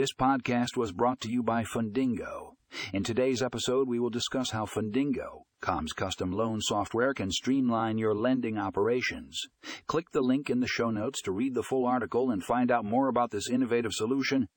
This podcast was brought to you by Fundingo. In today's episode, we will discuss how Fundingo, Com's custom loan software, can streamline your lending operations. Click the link in the show notes to read the full article and find out more about this innovative solution